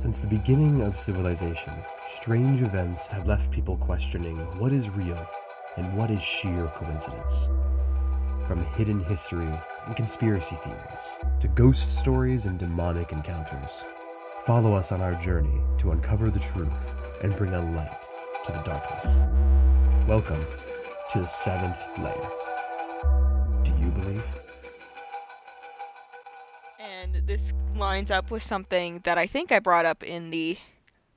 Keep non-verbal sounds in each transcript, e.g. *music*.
Since the beginning of civilization, strange events have left people questioning what is real and what is sheer coincidence. From hidden history and conspiracy theories to ghost stories and demonic encounters, follow us on our journey to uncover the truth and bring a light to the darkness. Welcome to the seventh layer. Do you believe? This lines up with something that I think I brought up in the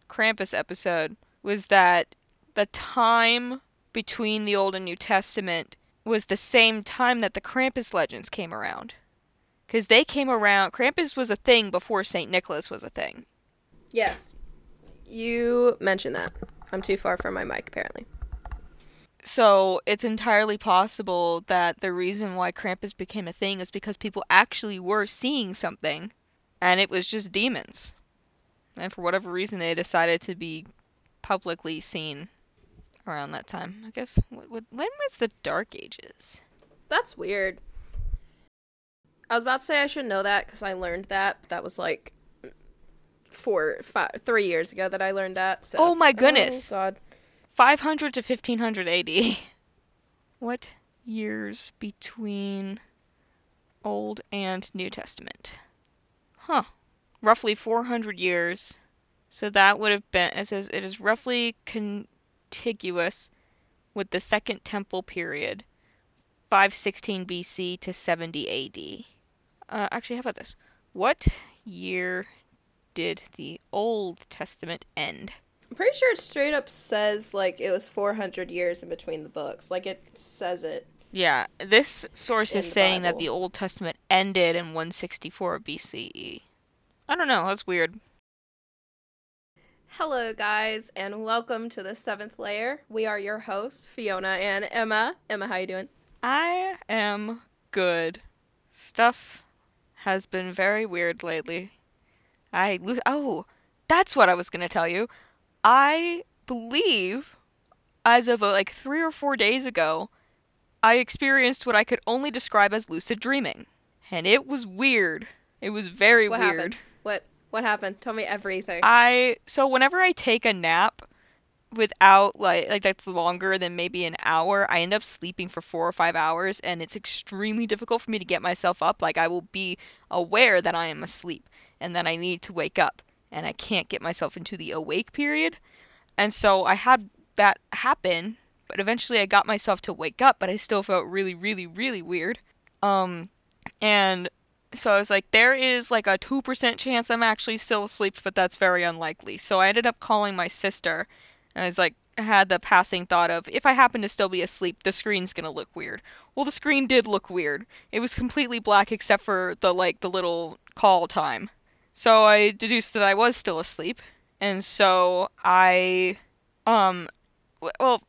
Krampus episode was that the time between the Old and New Testament was the same time that the Krampus legends came around. Because they came around, Krampus was a thing before St. Nicholas was a thing. Yes. You mentioned that. I'm too far from my mic, apparently. So it's entirely possible that the reason why Krampus became a thing is because people actually were seeing something, and it was just demons. And for whatever reason, they decided to be publicly seen around that time. I guess what, what, when was the Dark Ages? That's weird. I was about to say I should know that because I learned that. But that was like four, five, three years ago that I learned that. So. Oh my oh goodness. Oh, God. 500 to 1500 AD. What years between Old and New Testament? Huh. Roughly 400 years. So that would have been, it says it is roughly contiguous with the Second Temple period, 516 BC to 70 AD. Uh, actually, how about this? What year did the Old Testament end? I'm pretty sure it straight up says like it was 400 years in between the books. Like it says it. Yeah, this source is saying that the Old Testament ended in 164 BCE. I don't know, that's weird. Hello, guys, and welcome to the seventh layer. We are your hosts, Fiona and Emma. Emma, how you doing? I am good. Stuff has been very weird lately. I lo- oh, that's what I was gonna tell you. I believe, as of uh, like three or four days ago, I experienced what I could only describe as lucid dreaming, and it was weird. It was very What weird. happened? What What happened? Tell me everything. I so whenever I take a nap without like like that's longer than maybe an hour, I end up sleeping for 4 or 5 hours and it's extremely difficult for me to get myself up. Like I will be aware that I am asleep and that I need to wake up and I can't get myself into the awake period. And so I had that happen, but eventually I got myself to wake up, but I still felt really really really weird. Um and so I was like, there is like a 2% chance I'm actually still asleep, but that's very unlikely. So I ended up calling my sister. And I was like, I had the passing thought of, if I happen to still be asleep, the screen's gonna look weird. Well, the screen did look weird. It was completely black except for the like the little call time. So I deduced that I was still asleep. And so I, um, well,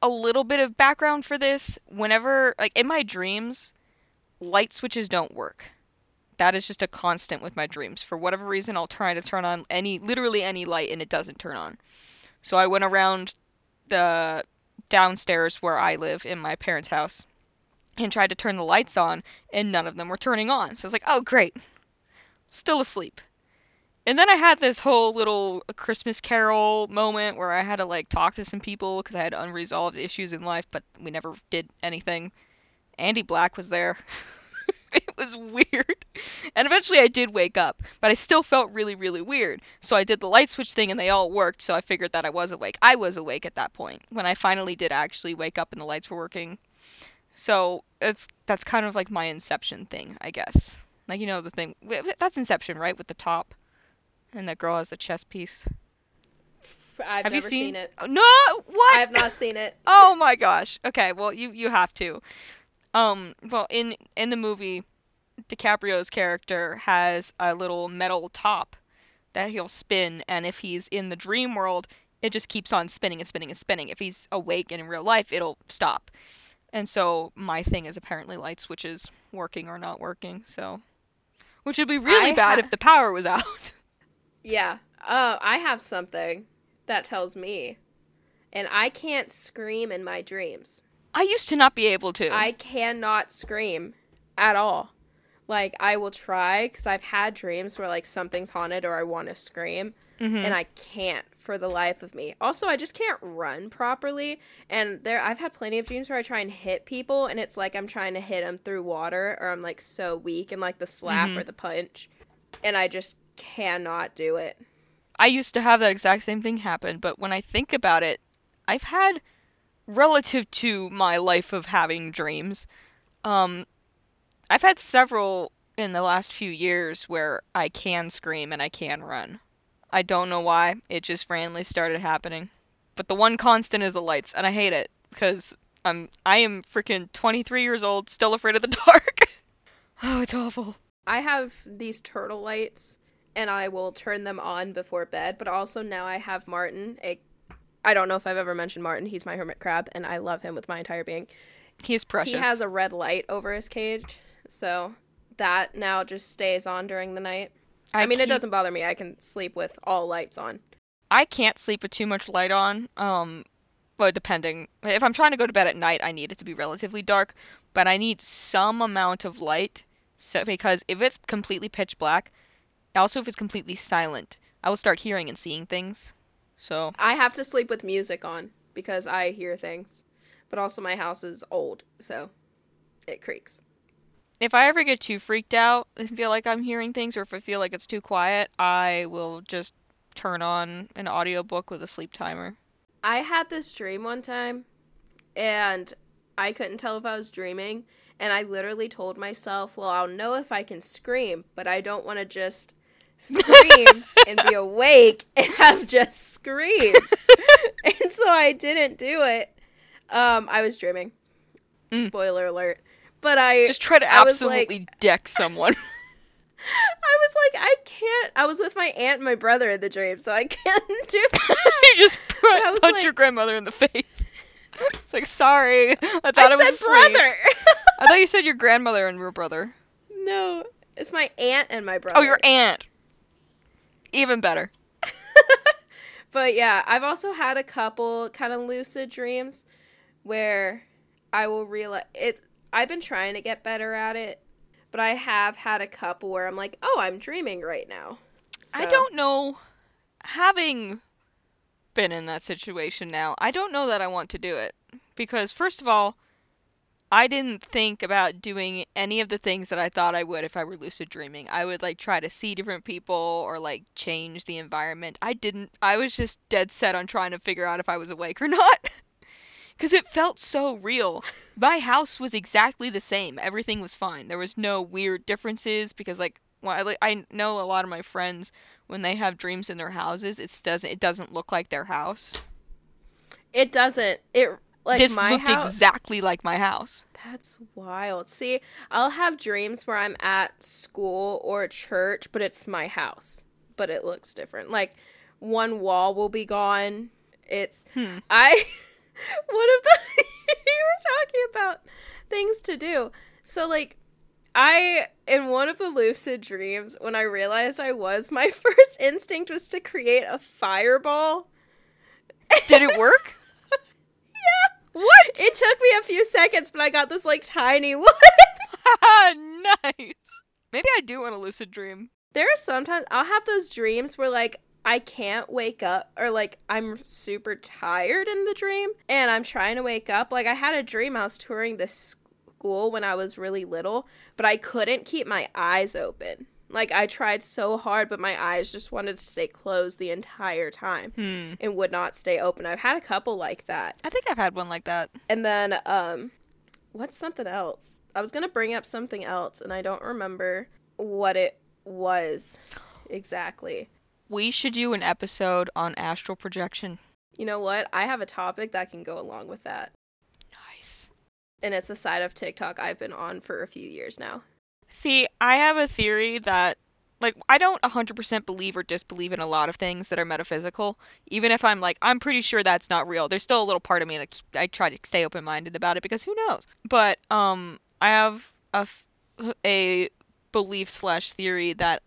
a little bit of background for this. Whenever, like in my dreams, light switches don't work that is just a constant with my dreams. For whatever reason, I'll try to turn on any, literally any light, and it doesn't turn on. So I went around the downstairs where I live in my parents' house and tried to turn the lights on, and none of them were turning on. So I was like, oh, great. Still asleep. And then I had this whole little Christmas Carol moment where I had to like talk to some people because I had unresolved issues in life, but we never did anything. Andy Black was there. *laughs* it was weird. And eventually I did wake up, but I still felt really, really weird. So I did the light switch thing and they all worked, so I figured that I was awake. I was awake at that point when I finally did actually wake up and the lights were working. So it's that's kind of like my inception thing, I guess. Like you know the thing that's inception, right? With the top and that girl has the chess piece. I've have never you seen, seen it. No, what? I have not seen it. *laughs* oh my gosh. Okay, well you you have to. Um well in in the movie DiCaprio's character has a little metal top that he'll spin and if he's in the dream world it just keeps on spinning and spinning and spinning. If he's awake and in real life it'll stop. And so my thing is apparently light switches working or not working. So which would be really I bad ha- if the power was out. *laughs* Yeah. Uh, I have something that tells me, and I can't scream in my dreams. I used to not be able to. I cannot scream at all. Like I will try cuz I've had dreams where like something's haunted or I want to scream and I can't for the life of me. Also, I just can't run properly and there I've had plenty of dreams where I try and hit people and it's like I'm trying to hit them through water or I'm like so weak and like the slap or the punch and I just cannot do it. I used to have that exact same thing happen, but when I think about it, I've had relative to my life of having dreams, um I've had several in the last few years where I can scream and I can run. I don't know why, it just randomly started happening. But the one constant is the lights, and I hate it because I'm I am freaking 23 years old, still afraid of the *laughs* dark. oh, it's awful. I have these turtle lights and I will turn them on before bed, but also now I have Martin, a I don't know if I've ever mentioned Martin. He's my hermit crab and I love him with my entire being. He is precious. He has a red light over his cage, so that now just stays on during the night. I, mean, it doesn't bother me. I can sleep with all lights on. I can't sleep with too much light on. Um, but depending, if I'm trying to go to bed at night, I need it to be relatively dark. But I need some amount of light, so because if it's completely pitch black, also if it's completely silent, I will start hearing and seeing things. So I have to sleep with music on because I hear things. But also my house is old, so it creaks. If I ever get too freaked out and feel like I'm hearing things, or if I feel like it's too quiet, I will just turn on an audiobook with a sleep timer. I had this dream one time and I couldn't tell if I was dreaming. And I literally told myself, well, I'll know if I can scream, but I don't want to just scream *laughs* and be awake and have just screamed. *laughs* and so I didn't do it. Um, I was dreaming. Spoiler alert. But I Just try to I was like- absolutely deck someone. *laughs* I was like, I can't. I was with my aunt and my brother in the dream, so I *laughs* can't do *laughs* you just punch like- your grandmother in the face. It's like, sorry. I thought I it was brother. I thought you said your grandmother and your brother. no, it's my aunt and my brother. Oh, your aunt. Even better. But yeah, I've also had a couple kind of lucid dreams where I will realize it. I've been trying to get better at it, but I have had a couple where I'm like, oh, I'm dreaming right now. I don't know. Having been in that situation now, I don't know that I want to do it. Because, first of all, I didn't think about doing any of the things that I thought I would if I were lucid dreaming. I would like try to see different people or like change the environment. I didn't. I was just dead set on trying to figure out if I was awake or *laughs* not. Because it felt so real. My house was exactly the same. Everything was fine. There was no weird differences because like when I, I know a lot of my friends when they have dreams in their houses, it doesn't it doesn't look like their house. It doesn't. It like this my looked house. exactly like my house. That's wild. See, I'll have dreams where I'm at school or church, but it's my house, but it looks different. Like one wall will be gone. It's Hmm. I *laughs* *laughs* one of the *laughs* you were talking about things to do. So like I in one of the lucid dreams when I realized I was my *laughs* first instinct was to create a fireball. Did it work? Yeah. What? It took me a few seconds, but I got this like tiny one. Ah, nice. Maybe I do want a lucid dream. there are sometimes I'll have those dreams where like I can't wake up or like I'm super tired in the dream and I'm trying to wake up. Like I had a dream I was touring this school when I was really little, but I couldn't keep my eyes open. Like I tried so hard, but my eyes just wanted to stay closed the entire time Hmm. and would not stay open. I've had a couple like that. I think I've had one like that. And then um what's something else? I was going to bring up something else and I don't remember what it was exactly. We should do an episode on astral projection. You know what? I have a topic that can go along with that. Nice. And it's a side of TikTok I've been on for a few years now. See, I have a theory that, like, I don't 100% believe or disbelieve in a lot of things that are metaphysical. Even if I'm like, I'm pretty sure that's not real. There's still a little part of me that I try to stay open minded about it because who knows? But, um, I have a, f- a belief slash theory that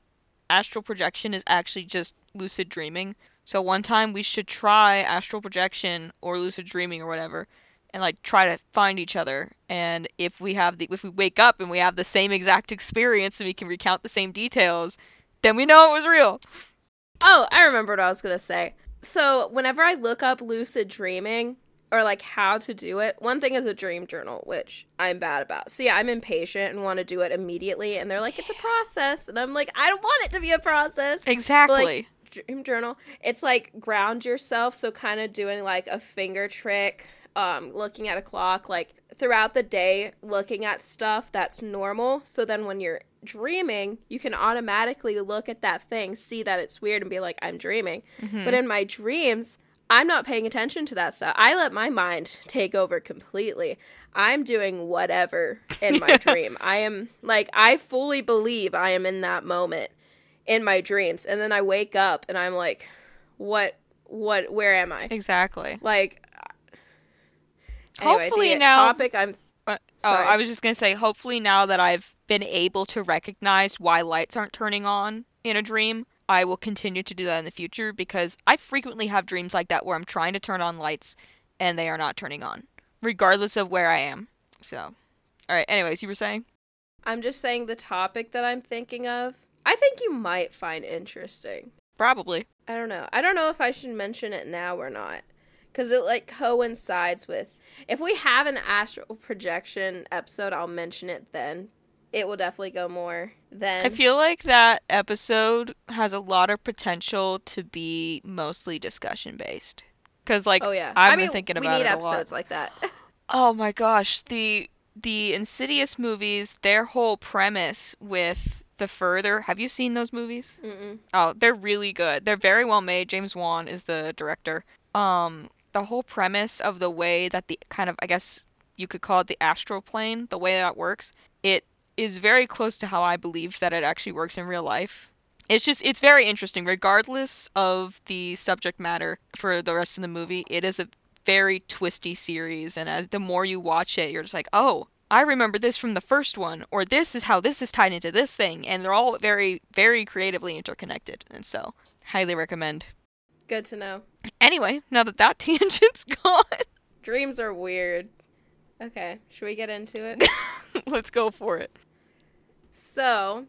astral projection is actually just lucid dreaming. So one time we should try astral projection or lucid dreaming or whatever and like try to find each other. And if we have the if we wake up and we have the same exact *laughs* experience and we can recount the same details, then we know it was real. Oh, I remember what I was gonna say. So whenever I look up lucid dreaming or like how to do it, one thing is a dream journal, which I'm bad about. So yeah, I'm impatient and want to do it immediately, and they're like, it's a process, and I'm like, I don't want it to be a process. Exactly. But, like, dream journal, it's like ground yourself, so kind of doing like a finger trick, um, looking at a clock, like throughout the day, looking at stuff that's normal. So then when you're dreaming, you can automatically look at that thing, see that it's weird, and be like, I'm dreaming. Mhm. But in my dreams, I'm not paying attention to that stuff. I let my mind take over completely. I'm doing whatever in my *laughs* dream. I am like, I fully believe I am in that moment in my dreams. And then I wake up and I'm like, what, what, where am I? exactly. Like, anyway, Hopefully now- topic I'm Uh, oh, I was just gonna say, hopefully now that I've been able to recognize why lights aren't turning on in a dream, I will continue to do that in the future because I frequently have dreams like that where I'm trying to turn on lights and they are not turning on, regardless of where I am. So, all right. Anyways, you were saying? I'm just saying the topic that I'm thinking of. I think you might find interesting. Probably. I don't know. I don't know if I should mention it now or not. Because it like coincides with. If we have an astral projection episode, I'll mention it then. It will definitely go more than. I feel like that episode has a lot of potential to be mostly discussion based. Cause like oh yeah. I've I been mean, thinking we about need it a lot. episodes like that. *laughs* Oh my gosh, the the Insidious movies, their whole premise with the further. Have you seen those movies? Mm-mm. Oh, they're really good. They're very well made. James Wan is the director. Um the whole premise of the way that the kind of I guess you could call it the astral plane, the way that works, it is very close to how I believe that it actually works in real life. It's just it's very interesting regardless of the subject matter for the rest of the movie. It is a very twisty series and as the more you watch it, you're just like, "Oh, I remember this from the first one or this is how this is tied into this thing." And they're all very very creatively interconnected. And so, highly recommend. Good to know. Anyway, now that that *laughs* tangent's gone, Dreams are weird. Okay, should we get into it? *laughs* let's go for it. So,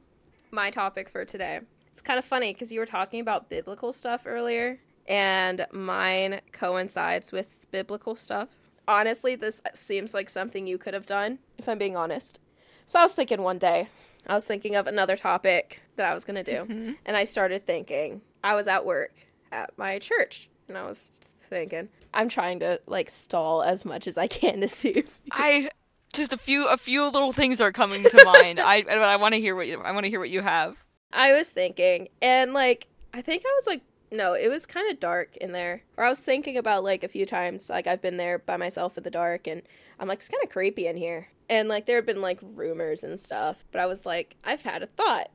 my topic for today. It's kind of funny because you were talking about biblical stuff earlier, and mine coincides with biblical stuff. Honestly, this seems like something you could have done, if I'm being honest. So, I was thinking one day, I was thinking of another topic that I was going to do, mm-hmm. and I started thinking, I was at work at my church, and I was thinking, I'm trying to like stall as much as I can to see if I just a few a few little things are coming to mind. I *laughs* I, I want to hear what you I want to hear what you have. I was thinking, and like, I think I was like, no, it was kind of dark in there. Or I was thinking about like a few times, like, I've been there by myself in the dark, and I'm like, it's kind of creepy in here. And like, there have been like rumors and stuff, but I was like, I've had a thought.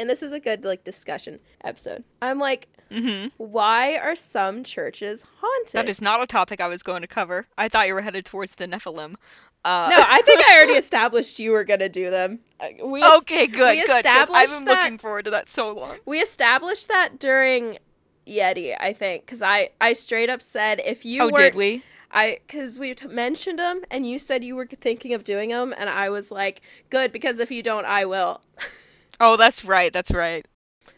And this is a good like discussion episode. I'm like, Mhm. why are some churches haunted? That is not a topic I was going to cover. I thought you were headed towards the Nephilim. Uh, no, I think I already *laughs* established you were gonna do them. Uh, We okay, good, we good. I've been that- looking forward to that so long. We established that during Yeti, I think, because I I straight up said if you oh, did we? I because we t- mentioned them and you said you were thinking of doing them and I was like good because if you don't I will. *laughs* Oh, that's right. That's right.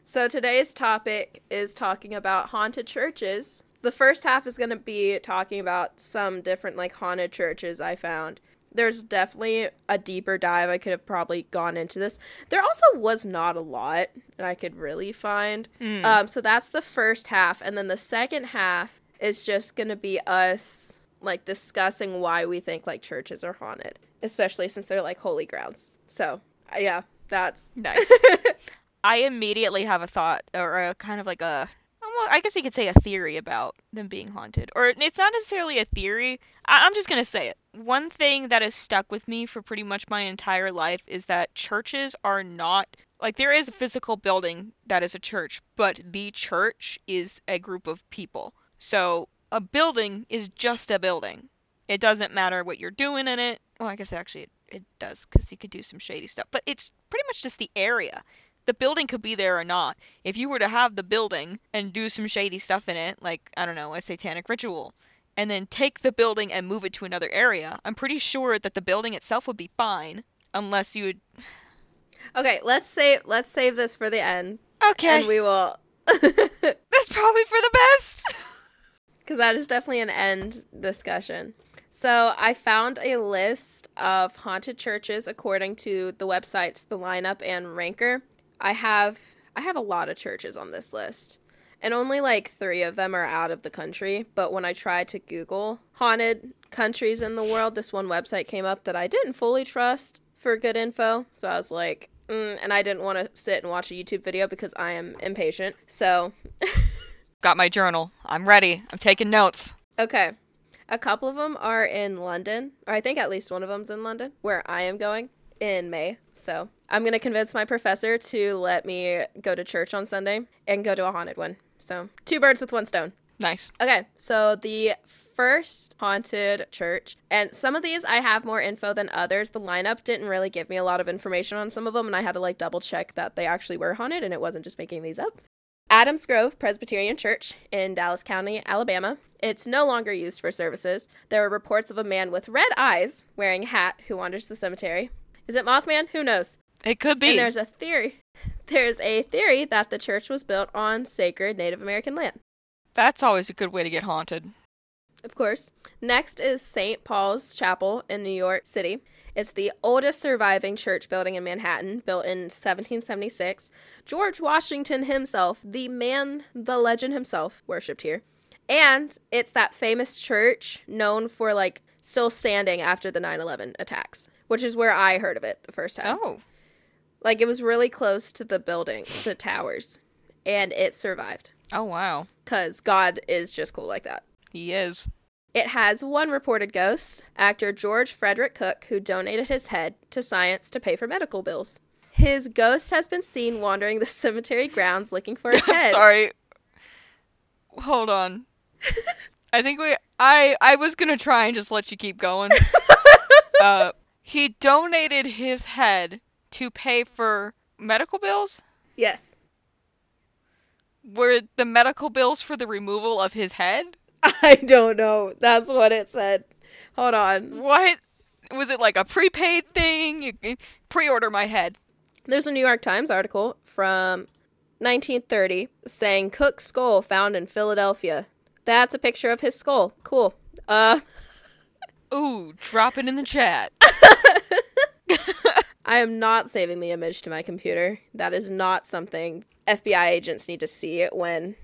So today's topic is talking about haunted churches. The first half is going to be talking about some different like haunted churches I found. There's definitely a deeper dive. I could have probably gone into this. There also was not a lot that I could really find. Hmm. Um, so that's the first half, and then the second half is just going to be us like discussing why we think like churches are haunted, especially since they're like holy grounds. So uh, yeah, that's Nice. *laughs* I immediately have a thought, or a kind of like a, well, I guess you could say a theory about them being haunted. Or it's not necessarily a theory. I- I'm just going to say it. One thing that has stuck with me for pretty much my entire life is that churches are not, like, there is a physical building that is a church, but the church is a group of people. So a building is just a building. It doesn't matter what you're doing in it. Well, I guess actually it, it does because you could do some shady stuff, but it's pretty much just the area. The building could be there or not. If you were to have the building and do some shady stuff in it, like, I don't know, a satanic ritual, and then take the building and move it to another area, I'm pretty sure that the building itself would be fine unless you would *sighs* Okay, let's save let's save this for the end, Okay. and we will, *laughs* That's probably for the best. *laughs* because that is definitely an end discussion. So I found a list of haunted churches according to the websites The Lineup and Ranker. I have I have a lot of churches on this list. And only like 3 of them are out of the country, but when I tried to Google haunted countries in the world, this one website came up that I didn't fully trust for good info. So I was like, mm, and I didn't want to sit and watch a YouTube video because I am impatient. So, *laughs* Got my journal. I'm ready. I'm taking notes. okay. A couple of them are in London, or I think at least one of them's in London, where I am going in May. So I'm going to convince my professor to let me go to church on Sunday and go to a haunted one. So, two birds with one stone. Nice. Okay, so the first haunted church, and some of these I have more info than others. The lineup didn't really give me a lot of information on some of them, and I had to like double check that they actually were haunted and it wasn't just making these up. Adams Grove Presbyterian Church in Dallas County, Alabama. It's no longer used for services. There are reports of a man with red eyes wearing a hat who wanders the cemetery. Is it Mothman? Who knows? It could be. And there's a theory. There's a theory that the church was built on sacred Native American land. That's always a good way to get haunted. Of course. Next is St. Paul's Chapel in New York City. It's the oldest surviving church building in Manhattan, built in 1776. George Washington himself, the man, the legend himself, worshipped here. And it's that famous church known for like still standing after the 9 11 attacks, which is where I heard of it the first time. Oh. Like it was really close to the building, the towers, and it survived. Oh, wow. Because God is just cool like that. He is. It has one reported ghost, actor George Frederick Cooke, who donated his head to science to pay for medical bills. His ghost has been seen wandering the *laughs* cemetery grounds looking for his *laughs* head. sorry. Hold on. *laughs* I think we I I was going to try and just let you keep going. uh he donated his head to pay for medical bills? Yes. Were the medical bills for the removal of his head? *laughs* I don't know. That's what it said. Hold on. What? Was it like a prepaid thing? You, you pre-order my head. There's a New York Times article from 1930 saying Cooke's skull found in Philadelphia. That's a picture of his skull. Cool. Uh, *laughs* Ooh, drop it in the chat. *laughs* I am not saving the image to my computer. That is not something FBI agents need to see when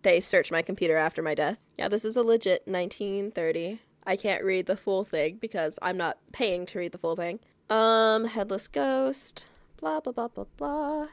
they search my computer after my death. Yeah, this is a legit 1930. I can't read the full thing because I'm not paying to read the full thing. Um, headless ghost. Blah blah blah blah blah.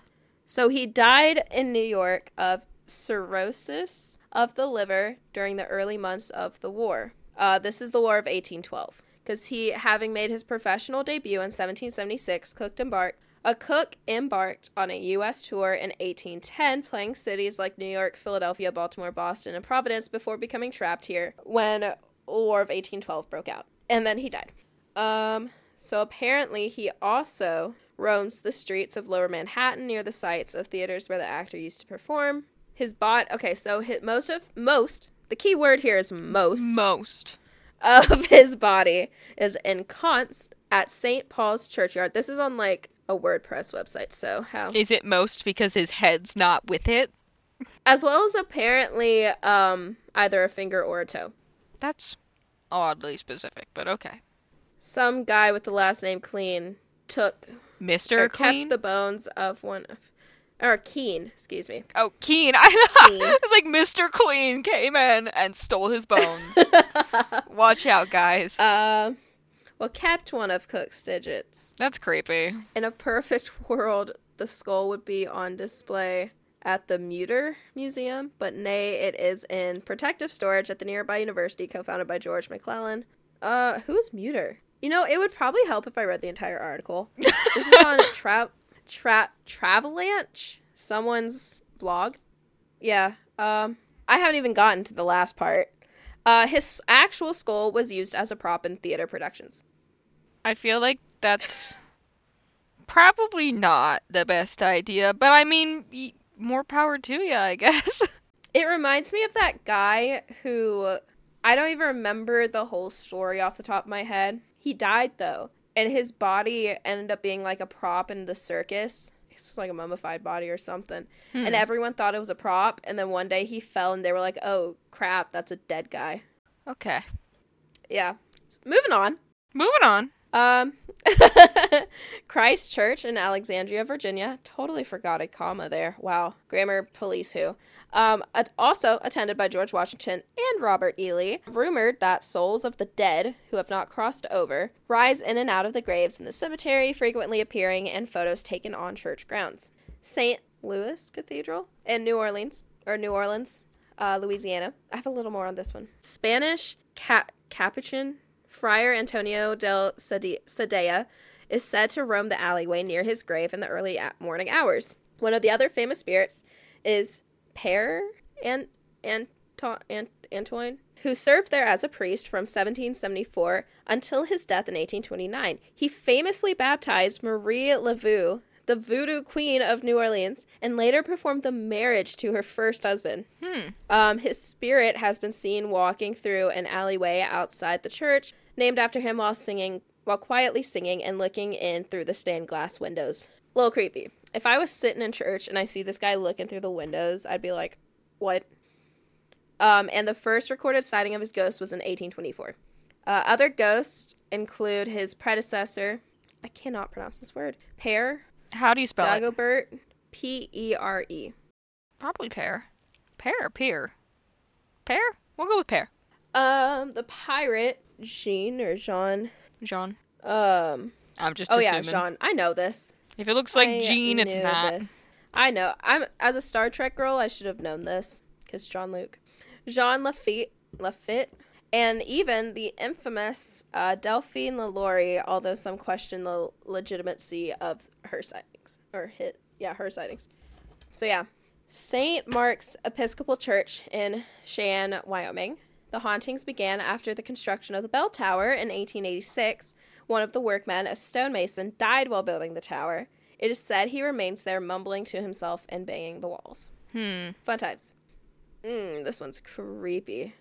So he died in New York of cirrhosis of the liver during the early months of the war. Uh, this is the War of 1812. Because he, having made his professional debut in 1776, Cooke embarked. A Cooke embarked on a U.S. tour in 1810, playing cities like New York, Philadelphia, Baltimore, Boston, and Providence before becoming trapped here when War of 1812 broke out. And then he died. Um, so apparently he also roams the streets of lower Manhattan near the sites of theaters where the actor used to perform. His bot okay, so his, most of most the key word here is most Most. Of *laughs* his body is ensconced at St. Paul's Churchyard. This is on like a WordPress website, so how Is it most because his head's not with it? as well as apparently um either a finger or a toe. That's oddly specific, but okay. Some guy with the last name Clean took Mr. or Clean? kept the bones of one of or Keen, excuse me. Oh, Keen. *laughs* I. *laughs* It's like Mr. Clean came in and stole his bones. *laughs* Watch out, guys. Uh, well, kept one of Cooke's digits. That's creepy. In a perfect world, the skull would be on display at the Mütter Museum, but nay, it is in protective storage at the nearby university co-founded by George McClellan. Uh, who is Mütter? You know, it would probably help if I read the entire article. this is on tra- tra- Travelanche, someone's blog. Yeah, um, I haven't even gotten to the last part. Uh, his actual skull was used as a prop in theater productions. I feel like that's probably not the best idea, but I mean, more power to you, I *laughs* guess. It reminds me of that guy who I don't even remember the whole story off the top of my head. He died though, and his body ended up being like a prop in the circus. This was like a mummified body or something, Hmm. and everyone thought it was a prop. And then one day he fell, and they were like, "Oh crap, that's a dead guy." Okay. Yeah. S- Moving on. Moving on. Um, *laughs* Christ Church in Alexandria, Virginia. Totally forgot a comma there. Wow. Grammar police who. Um, also attended by George Washington and Robert E. Lee. Rumored that souls of the dead who have not crossed over rise in and out of the graves in the cemetery, frequently appearing in photos taken on church grounds. St. Louis Cathedral in New Orleans, or New Orleans, uh, Louisiana. I have a little more on this one. Spanish ca- Capuchin Friar Antonio del Sade- Sadea is said to roam the alleyway near his grave in the early morning hours. One of the other famous spirits is Pere and Anto- Ant- Antoine, who served there as a priest from 1774 until his death in 1829. He famously baptized Marie Laveau, the voodoo queen of New Orleans, and later performed the marriage to her first husband. Um, his spirit has been seen walking through an alleyway outside the church, named after him while singing, while quietly singing and looking in through the stained glass windows. A little creepy. If I was sitting in church and I see this guy looking through the windows, I'd be like, "What?" Um, and the first recorded sighting of his ghost was in 1824. Uh, other ghosts include his predecessor. I cannot pronounce this word. Pere How do you spell it? Dagobert, P E R E. Probably pear. Pear pear? Pear? We'll go with pear. Um, the pirate Jean or Jean. Jean. Um. I'm just Oh assuming. yeah, Jean. I know this. If it looks like I Jean, it's not. this. I know. I'm as a Star Trek girl. I should have known this because Jean-Luc, Jean Lafitte, Lafitte, and even the infamous uh, Delphine Lalaurie. Although some question the legitimacy of her sightings or hit, yeah, her sightings. So yeah, St. Mark's Episcopal Church in Cheyenne, Wyoming. The hauntings began after the construction of the bell tower in 1886. One of the workmen, a stonemason, died while building the tower. It is said he remains there mumbling to himself and banging the walls. Hmm. Fun times. Mm, this one's creepy.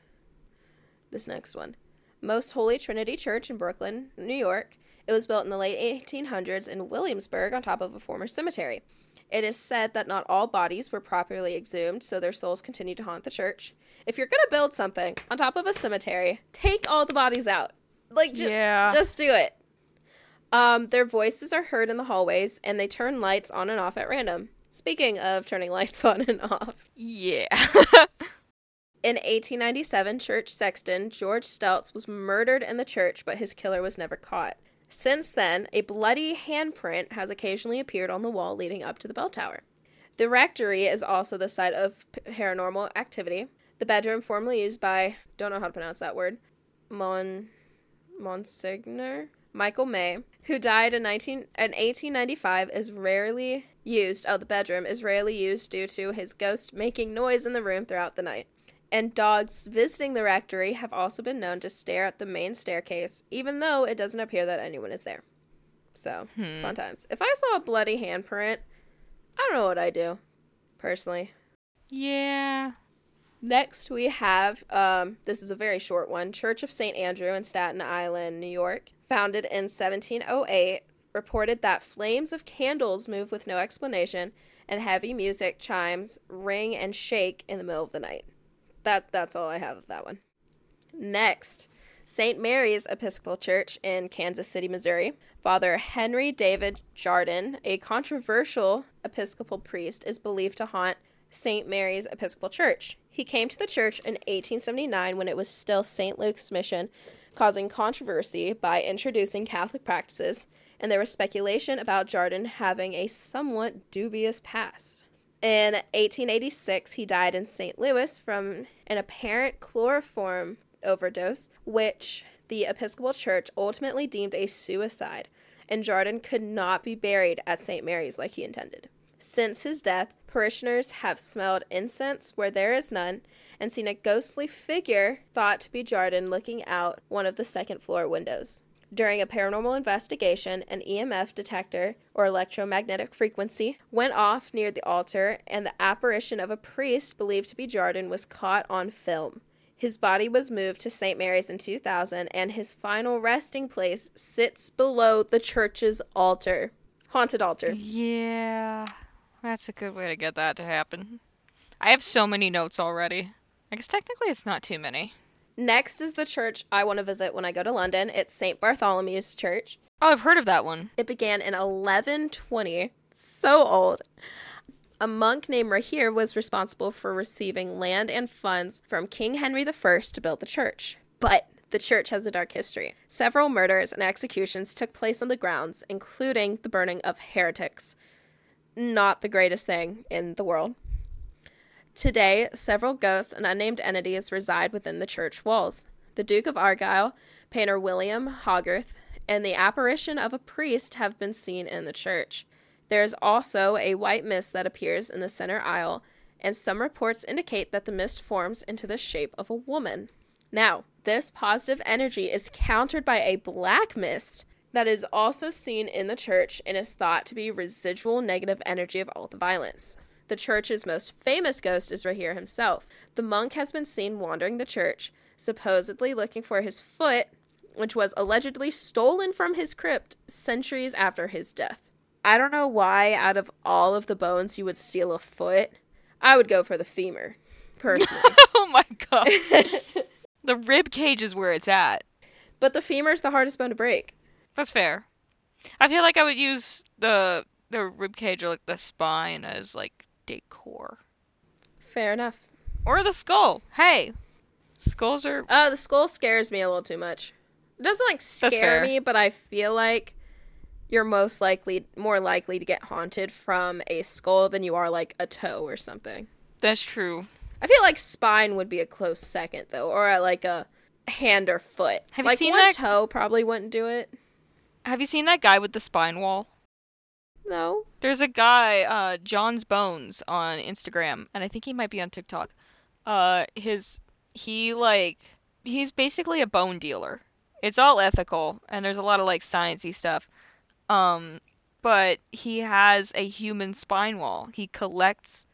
This next one. Most Holy Trinity Church in Brooklyn, New York. It was built in the late 1800s in Williamsburg on top of a former cemetery. It is said that not all bodies were properly exhumed, so their souls continue to haunt the church. If you're gonna build something on top of a cemetery, take all the bodies out. Like, ju- Yeah. just do it. Um, their voices are heard in the hallways, and they turn lights on and off at random. Speaking of turning *laughs* lights on and off, Yeah. *laughs* in 1897, church sexton George Stelz was murdered in the church, but his killer was never caught. Since then, a bloody handprint has occasionally appeared on the wall leading up to the bell tower. The rectory is also the site of paranormal activity. The bedroom formerly used by don't know how to pronounce that word, Mon Monsignor Michael May, who died in 19 in 1895, is rarely used. Oh, the bedroom is rarely used due to his ghost making noise in the room throughout the night. And dogs visiting the rectory have also been known to stare at the main staircase, even though it doesn't appear that anyone is there. So, fun times. If I saw a bloody handprint, I don't know what I'd do, personally. yeah. Next, we have um, this is a very short one Church of St. Andrew in Staten Island, New York. Founded in 1708, reported that flames of candles move with no explanation, and heavy music chimes ring and shake in the middle of the night. That That's all I have of that one. Next, St. Mary's Episcopal Church in Kansas City, Missouri. Father Henry David Jardine, a controversial Episcopal priest, is believed to haunt St. Mary's Episcopal Church. He came to the church in 1879 when it was still St. Luke's mission, causing controversy by introducing Catholic practices, and there was speculation about Jardine having a somewhat dubious past. In 1886, he died in St. Louis from an apparent chloroform overdose, which the Episcopal Church ultimately deemed a suicide, and Jardine could not be buried at St. Mary's like he intended. Since his death, parishioners have smelled incense where there is none and seen a ghostly figure thought to be Jardine looking out one of the second floor windows. During a paranormal investigation, an EMF detector, or electromagnetic frequency, went off near the altar, and the apparition of a priest believed to be Jardine was caught on film. His body was moved to St. Mary's in 2000, and his final resting place sits below the church's altar. Haunted altar. Yeah, that's a good way to get that to happen. I have so many notes already. I guess technically it's not too many. Next is the church I want to visit when I go to London. It's St. Bartholomew's Church. Oh, I've heard of that one. It began in 1120. So old. A monk named Rahere was responsible for receiving land and funds from King Henry I to build the church. But the church has a dark history. Several murders and executions took place on the grounds, including the burning of heretics. Not the greatest thing in the world. Today, several ghosts and unnamed entities reside within the church walls. The Duke of Argyll, painter William Hogarth, and the apparition of a priest have been seen in the church. There is also a white mist that appears in the center aisle, and some reports indicate that the mist forms into the shape of a woman. Now, this positive energy is countered by a black mist that is also seen in the church and is thought to be residual negative energy of all the violence. The church's most famous ghost is Rahere himself. The monk has been seen wandering the church, supposedly looking for his foot, which was allegedly stolen from his crypt centuries after his death. I don't know why, out of all of the bones, you would steal a foot. I would go for the femur, personally. *laughs* oh my god. *laughs* the rib cage is where it's at. but the femur is the hardest bone to break. That's fair. I feel like I would use the the rib cage or like the spine as like decor. Fair enough. Or the skull. Hey. Skulls are Uh, the skull scares me a little too much. It doesn't like scare me, but I feel like you're most likely more likely to get haunted from a skull than you are like a toe or something. that's true. I feel like spine would be a close second though, or uh, like a hand or foot. Have you like seen one that- toe probably wouldn't do it. Have you seen that guy with the spine wall? No. There's a guy, uh, Jon's Bones on Instagram, and I think he might be on TikTok. Uh, his he like he's basically a bone dealer. It's all ethical, and there's a lot of like sciencey stuff. Um, but he has a human spine wall. He collects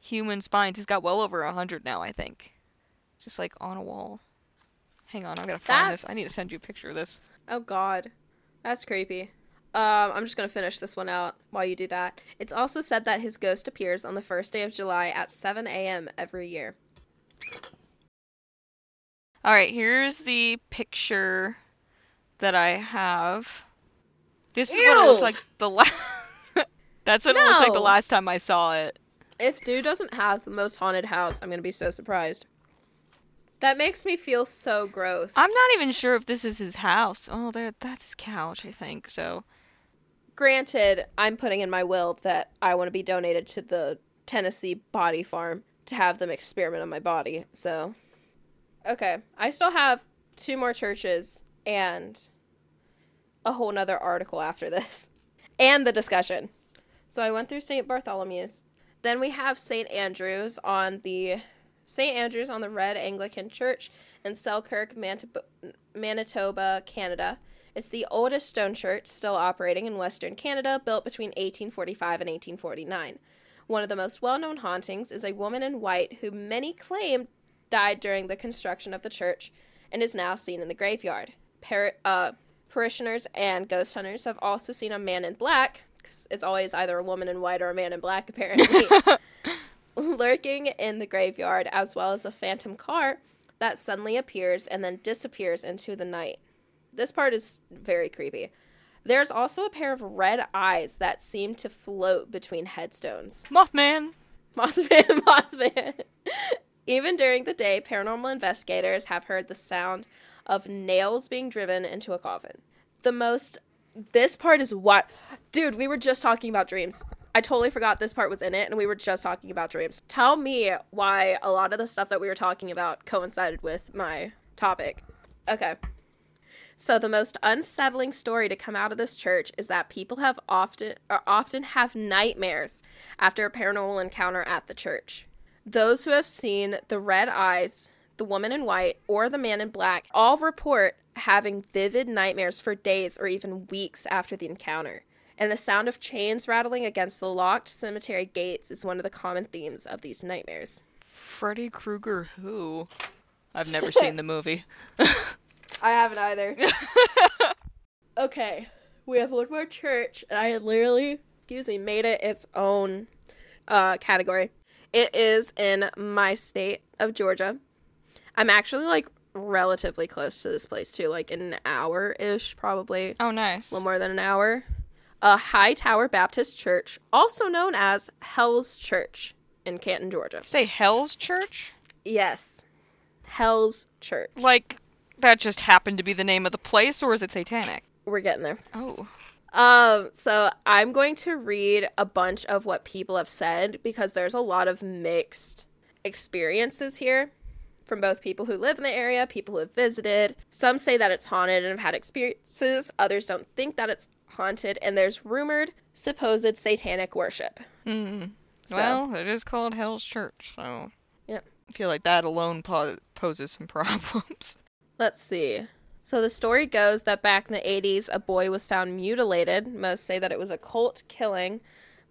human spines. He's got well over a hundred now, I think. Just like on a wall. Hang on, I'm gonna find this. I need to send you a picture of this. Oh God, that's creepy. Um, I'm just gonna finish this one out while you do that. It's also said that his ghost appears on the first day of July at 7 a.m. every year. All right, here's the picture that I have. This is what it looked like the last. *laughs* That's what it looked like the last time I saw it. If dude doesn't have the most haunted house, I'm gonna be so surprised. That makes me feel so gross. I'm not even sure if this is his house. Oh, there, that's his couch, I think. So, Granted, I'm putting in my will that I want to be donated to the Tennessee Body Farm to have them experiment on my body. So, okay, I still have two more churches and a whole nother article after this, *laughs* and the discussion. So I went through St. Bartholomew's. Then we have St. Andrews on the St. Andrews on the Red Anglican Church in Selkirk, Manitoba, Manitoba, Canada. It's the oldest stone church still operating in Western Canada, built between 1845 and 1849. One of the most well known hauntings is a woman in white who many claim died during the construction of the church and is now seen in the graveyard. Par- uh, parishioners and ghost hunters have also seen a man in black, 'cause it's always either a woman in white or a man in black, apparently, *laughs* lurking in the graveyard, as well as a phantom car that suddenly appears and then disappears into the night. This part is very creepy. There's also a pair of red eyes that seem to float between headstones. Mothman. Mothman, *laughs* Mothman. Even during the day, paranormal investigators have heard the sound of nails being driven into a coffin. The most. This part is what. Dude, we were just talking about dreams. I totally forgot this part was in it, and we were just talking about dreams. Tell me why a lot of the stuff that we were talking about coincided with my topic. Okay. So the most unsettling story to come out of this church is that people have often or often have nightmares after a paranormal encounter at the church. Those who have seen the red eyes, the woman in white, or the man in black all report having vivid nightmares for days or even weeks after the encounter. And the sound of chains rattling against the locked cemetery gates is one of the common themes of these nightmares. Freddy Krueger who? I've never *laughs* seen the movie. *laughs* I haven't either. *laughs* *laughs* okay, we have one more church, and I literally, excuse me, made it its own uh, category. It is in my state of Georgia. I'm actually like relatively close to this place too, like an hour ish, probably Oh, nice. a little more than an hour. A Hightower Baptist Church, also known as Hell's Church in Canton, Georgia. Say Hell's Church? Yes, Hell's Church. Like, that just happened to be the name of the place, or is it satanic? We're getting there. Oh. Um, so I'm going to read a bunch of what people have said because there's a lot of mixed experiences here from both people who live in the area, people who have visited. Some say that it's haunted and have had experiences, others don't think that it's haunted, and there's rumored supposed satanic worship. Hmm. So- Well, it is called Hell's Church, so. Yep. I feel like that alone po- poses some *laughs* problems. Let's see. So the story goes that back in the 80s, a boy was found mutilated. Most say that it was a cult killing,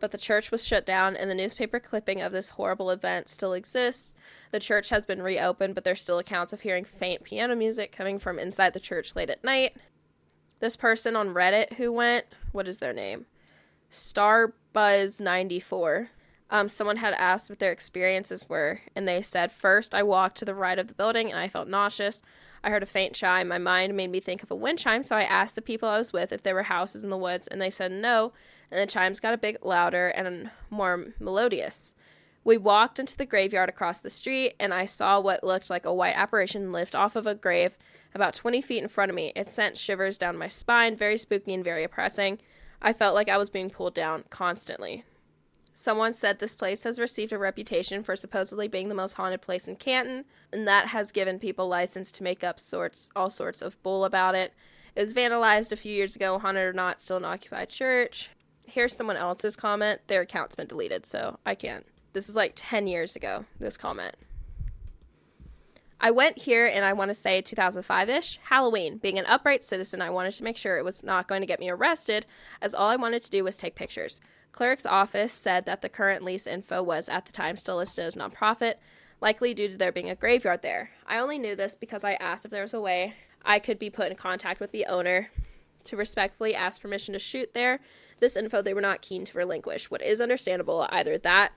but the church was shut down, and the newspaper clipping of this horrible event still exists. The church has been reopened, but there's still accounts of hearing faint piano music coming from inside the church late at night. This person on Reddit who went, what is their name? Starbuzz94. Um, someone had asked what their experiences were, and they said, First, I walked to the right of the building and I felt nauseous. I heard a faint chime. My mind made me think of a wind chime, so I asked the people I was with if there were houses in the woods, and they said no. And the chimes got a bit louder and more melodious. We walked into the graveyard across the street, and I saw what looked like a white apparition lift off of a grave about 20 feet in front of me. It sent shivers down my spine, very spooky and very oppressing. I felt like I was being pulled down constantly. Someone said this place has received a reputation for supposedly being the most haunted place in Canton, and that has given people license to make up sorts all sorts of bull about it. It was vandalized a few years ago, haunted or not, still an occupied church. Here's someone else's comment. Their account's been deleted, so I can't. This is like 10 years ago, this comment. I went here and I want to say 2005 ish, Halloween. Being an upright citizen, I wanted to make sure it was not going to get me arrested, as all I wanted to do was take pictures. Clerk's office said that the current lease info was at the time still listed as nonprofit, likely due to there being a graveyard there. I only knew this because I asked if there was a way I could be put in contact with the owner to respectfully ask permission to shoot there. This info they were not keen to relinquish. What is understandable, either that,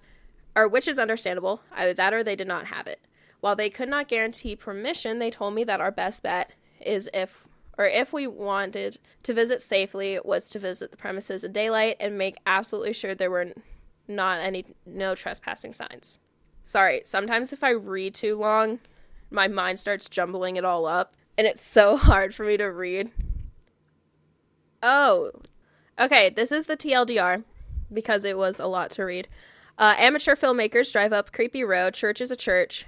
or which is understandable, either that or they did not have it. While they could not guarantee permission, they told me that our best bet is if or if we wanted to visit safely was to visit the premises in daylight and make absolutely sure there were not any no trespassing signs. Sorry, sometimes if I read too long, my mind starts jumbling it all up and it's so *laughs* hard for me to read. Oh. Okay, this is the TLDR because it was a lot to read. Uh, amateur filmmakers drive up creepy road. Church is a church.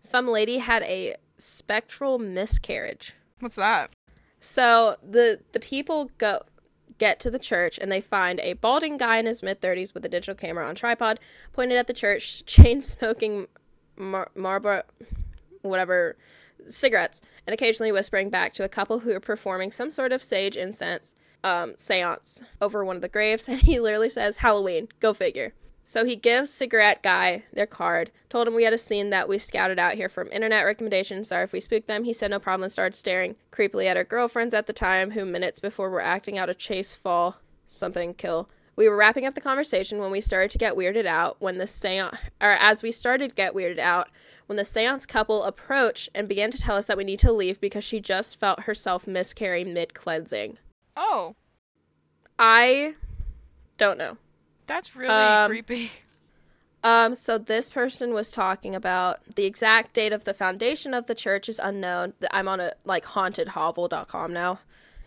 Some lady had a spectral miscarriage. What's that? So the the people go get to the church and they find a balding guy in his mid thirties with a digital camera on tripod pointed at the church, *laughs* chain smoking Mar- Marlboro, whatever cigarettes, and occasionally whispering back to a couple who are performing some sort of sage incense um, seance over one of the graves. *laughs* And he literally says, "Halloween, go figure." So he gives cigarette guy their card, told him we had a scene that we scouted out here from internet recommendations. Sorry if we spooked them. He said no problem and started staring creepily at our girlfriends at the time, who minutes before were acting out a chase fall, something kill. We were wrapping up the conversation when we started to get weirded out. When the seance, or as we started to get weirded out, when the seance couple approached and began to tell us that we need to leave because she just felt herself miscarry mid cleansing. Oh, I don't know. That's really Um, creepy. Um, so this person was talking about the exact date of the foundation of the church is unknown. I'm on a like hauntedhovel.com now.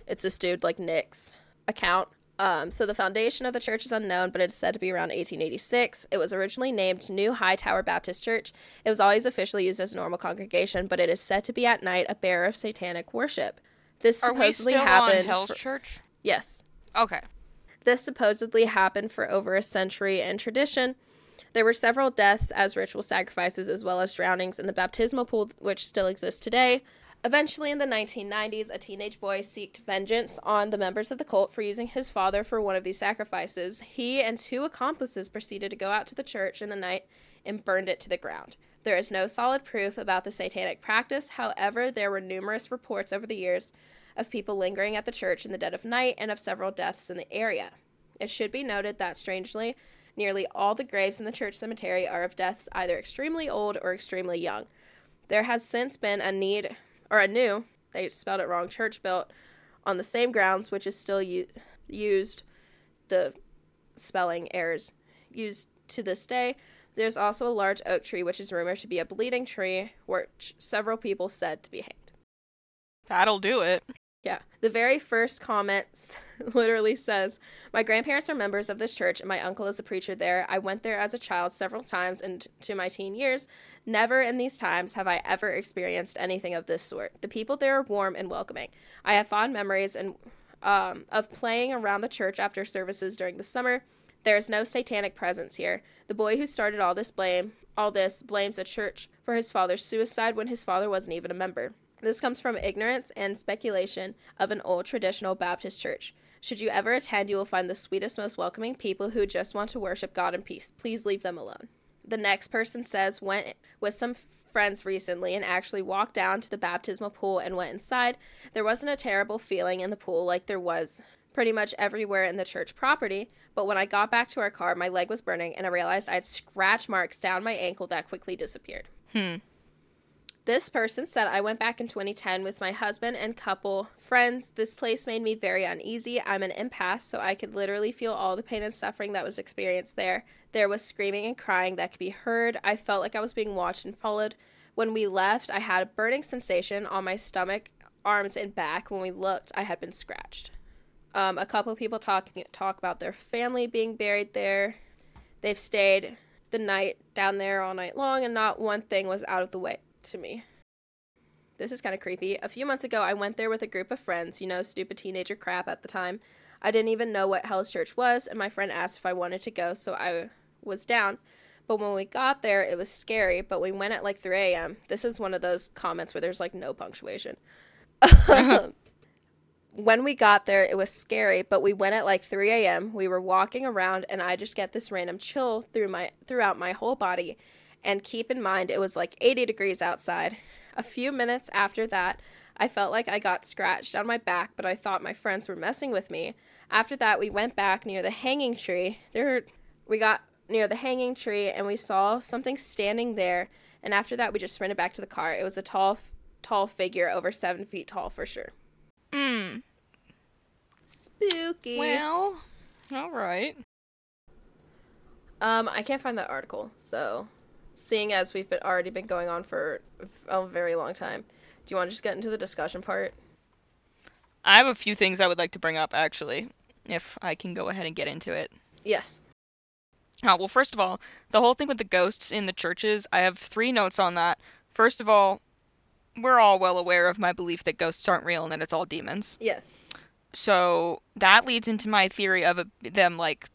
It's this dude like Nick's account. Um, so the foundation of the church is unknown, but it's said to be around 1886. It was originally named New Hightower Baptist Church. It was always officially used as a normal congregation, but it is said to be at night a bearer of satanic worship. This Are supposedly still happened. on Hell's for- Church? yes, Okay. This supposedly happened for over a century in tradition. There were several deaths as ritual sacrifices, as well as drownings in the baptismal pool, which still exists today. Eventually, in the 1990s, a teenage boy sought vengeance on the members of the cult for using his father for one of these sacrifices. He and two accomplices proceeded to go out to the church in the night and burned it to the ground. There is no solid proof about the satanic practice. However, there were numerous reports over the years of people lingering at the church in the dead of night and of several deaths in the area. It should be noted that, strangely, nearly all the graves in the church cemetery are of deaths either extremely old or extremely young. There has since been a need, or a new, they spelled it wrong, church built on the same grounds, which is still u- used, the spelling errors used to this day. There's also a large oak tree, which is rumored to be a bleeding tree, which several people said to be hanged. That'll do it. Yeah. The very first comment *laughs* literally says My grandparents are members of this church, and my uncle is a preacher there. I went there as a child several times into my teen years. Never in these times have I ever experienced anything of this sort. The people there are warm and welcoming. I have fond memories and um, of playing around the church after services during the summer. There is no satanic presence here. The boy who started all this blame all this blames the church for his father's suicide when his father wasn't even a member. This comes from ignorance and speculation of an old traditional Baptist church. Should you ever attend, you will find the sweetest, most welcoming people who just want to worship God in peace. Please leave them alone. The next person says, went with some friends recently and actually walked down to the baptismal pool and went inside. There wasn't a terrible feeling in the pool like there was pretty much everywhere in the church property, but when I got back to our car, my leg was burning and I realized I had scratch marks down my ankle that quickly disappeared. Hmm. This person said, I went back in 2010 with my husband and couple friends. This place made me very uneasy. I'm an empath, so I could literally feel all the pain and suffering that was experienced there. There was screaming and crying that could be heard. I felt like I was being watched and followed. When we left, I had a burning sensation on my stomach, arms, and back. When we looked, I had been scratched. Um, a couple people talking talk about their family being buried there. They've stayed the night down there all night long, and not one thing was out of the way to me. This is kind of creepy. A few months ago, I went there with a group of friends, you know, stupid teenager crap at the time. I didn't even know what Hell's Church was, and my friend asked if I wanted to go, so I was down. But when we got there, it was scary, but we went at like 3 a.m. This is one of those comments where there's like no punctuation. Uh-huh. *laughs* when we got there, it was scary, but we went at like 3 a.m. We were walking around, and I just get this random chill through my throughout my whole body. And keep in mind, it was like 80 degrees outside. A few minutes after that, I felt like I got scratched on my back, but I thought my friends were messing with me. After that, we went back near the hanging tree. There, we got near the hanging tree, and we saw something standing there. And after that, we just sprinted back to the car. It was a tall, tall figure, over seven feet tall for sure. Hmm. Spooky. Well, all right. Um, I can't find that article, so seeing as we've been already been going on for a very long time, do you want to just get into the discussion part? I have a few things I would like to bring up, actually, if I can go ahead and get into it. Yes. Uh, well, first of all, the whole thing with the ghosts in the churches, I have three notes on that. First of all, we're all well aware of my belief that ghosts aren't real and that it's all demons. Yes. So that leads into my theory of a, them, like,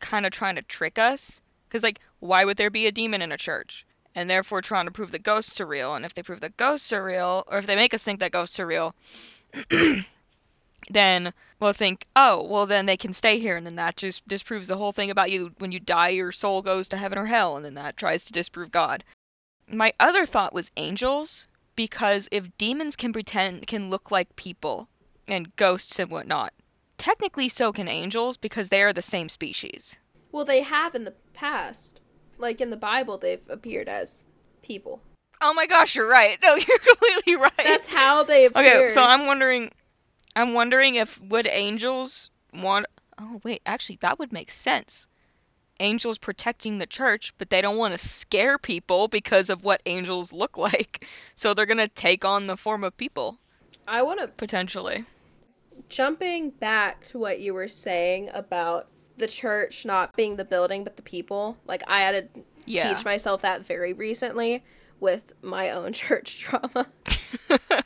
kind of trying to trick us. Because, like, why would there be a demon in a church? And therefore trying to prove that ghosts are real. And if they prove that ghosts are real, or if they make us think that ghosts are real, *clears throat* then we'll think, oh, well, then they can stay here. And then that just disproves the whole thing about you. When you die, your soul goes to heaven or hell. And then that tries to disprove God. My other thought was angels. Because if demons can pretend, can look like people, and ghosts and whatnot, technically so can angels because they are the same species. Well, they have in the past. Like in the Bible, they've appeared as people. Oh my gosh, you're right. No, *laughs* you're completely right. That's how they appear. Okay, so I'm wondering I'm wondering if would angels want Oh, wait, actually that would make sense. Angels protecting the church, but they don't want to scare people because of what angels look *laughs* like. So they're going to take on the form of people I want to potentially. jumping back to what you were saying about the church not being the building but the people. Like I had to Yeah. teach myself that very recently with my own *laughs* church trauma. *laughs*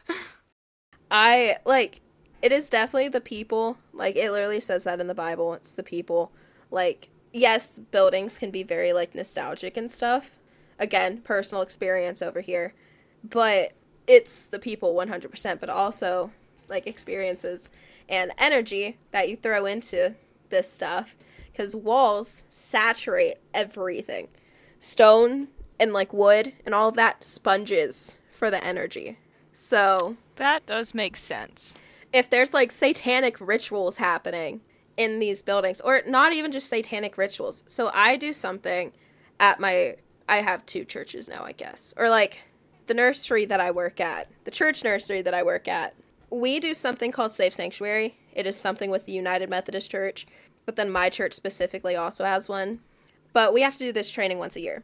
I like it is definitely the people. Like it literally says that in the Bible. It's the people. Like yes, buildings can be very like nostalgic and stuff. Again, personal experience over here. But it's the people 100%, but also like experiences and energy that you throw into this stuff cuz walls saturate everything. Stone and like wood and all of that sponges for the energy. So That does make sense. if there's like satanic rituals happening in these buildings or not even just satanic rituals so i do something at my i have two churches now i guess or like the nursery that i work at the church nursery that i work at we do something called safe sanctuary it is something with the united methodist church but then my church specifically also has one. But we have to do this training once a year.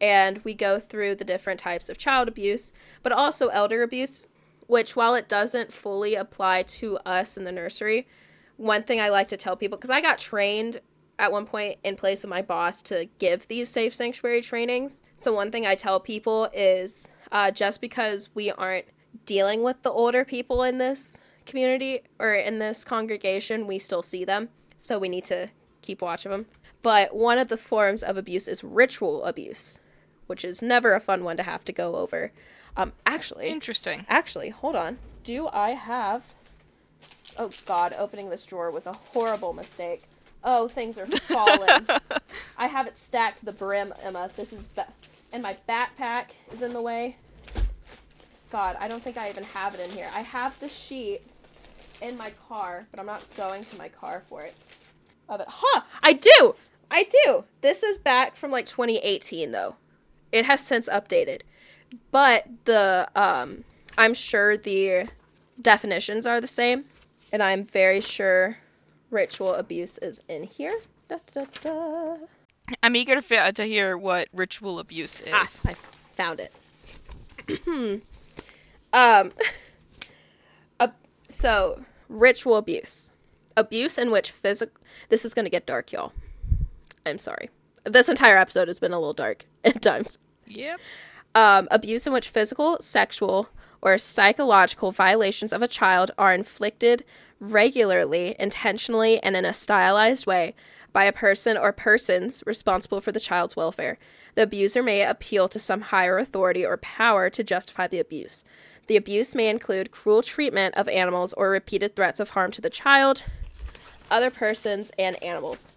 And we go through the different types of child abuse but also elder abuse which while it doesn't fully apply to us in the nursery one thing i like to tell people because i got trained at one point in place of my boss to give these safe sanctuary trainings. So one thing i tell people is uh, just because we aren't dealing with the older people in this community or in this congregation we still see them so we need to keep watch of them but one of the forms of abuse is ritual abuse which is never a fun one to have to go over um, actually Interesting. Actually, hold on. Do I have. Oh, God, opening this drawer was a horrible mistake. Oh, things are *laughs* falling. I have it stacked to the brim, Emma. This is. And my backpack is in the way. God, I don't think I even have it in here. I have the sheet in my car, but I'm not going to my car for it. Of it. Huh! I do! I do! This is back from like 2018, though. It has since updated but the um i'm sure the definitions are the same and i'm very sure ritual abuse is in here da, da, da. I'm eager to, fi- to hear what ritual abuse is. ah i found it Hmm. *clears throat* um *laughs* so ritual abuse abuse in which physical this is going to get dark y'all i'm sorry this entire episode has been a little dark *laughs* at times Yep. um, abuse in which physical, sexual, or psychological violations of a child are inflicted regularly, intentionally, and in a stylized way by a person or persons responsible for the child's welfare. The abuser may appeal to some higher authority or power to justify the abuse. The abuse may include cruel treatment of animals or repeated threats of harm to the child, other persons, and animals.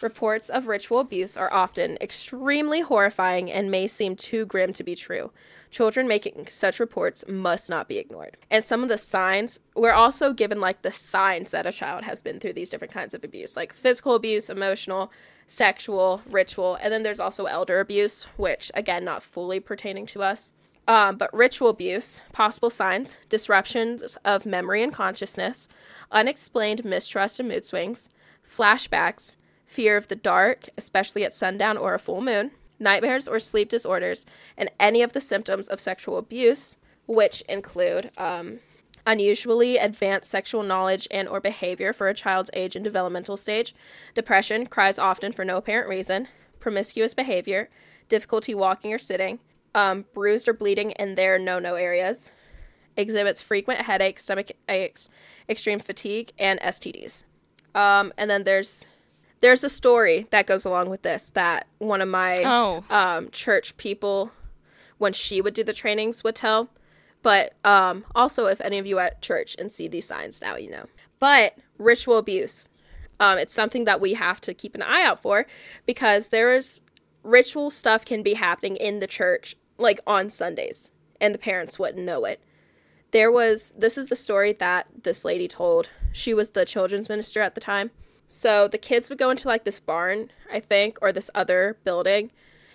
Reports of ritual abuse are often extremely horrifying and may seem too grim to be true. Children making such reports must not be ignored. And some of the signs, we're also given like the signs that a child has been through these different kinds of abuse, like physical abuse, emotional, sexual, ritual, and then there's also elder abuse, which again, not fully pertaining to us. Um, but ritual abuse, possible signs, disruptions of memory and consciousness, unexplained mistrust and mood swings, flashbacks, fear of the dark, especially at sundown or a full moon, nightmares or sleep disorders, and any of the symptoms of sexual abuse, which include um, unusually advanced sexual knowledge and or behavior for a child's age and developmental stage, depression, cries often for no apparent reason, promiscuous behavior, difficulty walking or sitting, um, bruised or bleeding in their no-no areas, exhibits frequent headaches, stomach aches, extreme fatigue, and STDs. Um, and then there's there's a story that goes along with this that one of my Oh. um, church people, when she would do the trainings, would tell. But um, also, if any of you at church and see these signs now, you know. But ritual abuse, um, it's something that we have to keep an eye out for because there is ritual stuff can be happening in the church, like on Sundays, and the parents wouldn't know it there was this is the story that this lady told. She was the children's minister at the time. So the kids would go into like this barn, I think, or this other building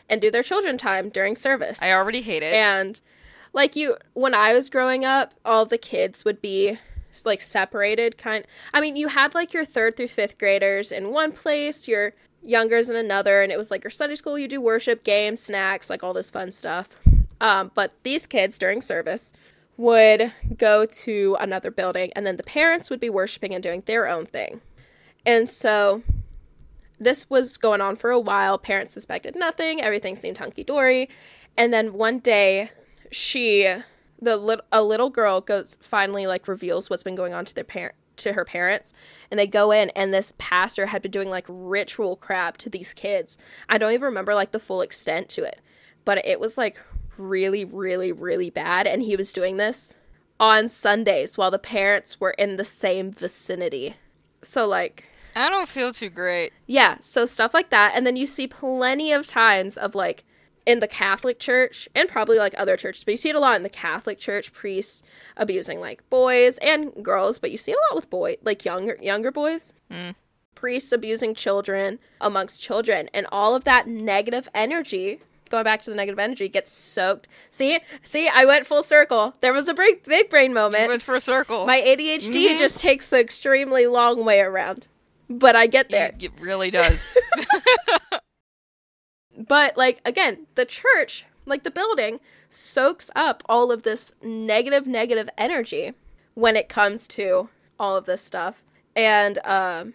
and do their children time during service. I already hate it. and like you when I was growing up, all the kids would be like separated kind I mean, you had like your 3rd through 5th graders in one place, your youngers in another, and it was like your Sunday school, you do worship, games, snacks, like all this fun stuff. Um, but these kids during service would go to another building and then the parents would be worshiping and doing their own thing. And so this was going on for a while. Parents suspected nothing, everything seemed hunky dory. And then one day, she, the lit- a little girl goes finally like reveals what's been going on to their parent to her parents and they go in and this pastor had been doing like ritual crap to these kids i don't even remember like the full extent to it but it was like really really really bad and he was doing this on sundays while the parents were in the same vicinity so like I don't feel too great. yeah, so stuff like that. And then you see plenty of times of like in the Catholic Church and probably like other churches, but you see it a lot in the Catholic Church, priests abusing like boys and girls, but you see it a lot with boy like younger younger boys. Mm. Priests abusing children amongst children and all of that negative energy going back to the negative energy gets soaked. See? See, I went full circle. There was a big big brain It moment. was for a circle. My ADHD Mhm. just takes the extremely long way around. But I get there. It, it really does. *laughs* But like again, the church, like the building, soaks up all of this negative, negative energy when it comes to all of this stuff, and um,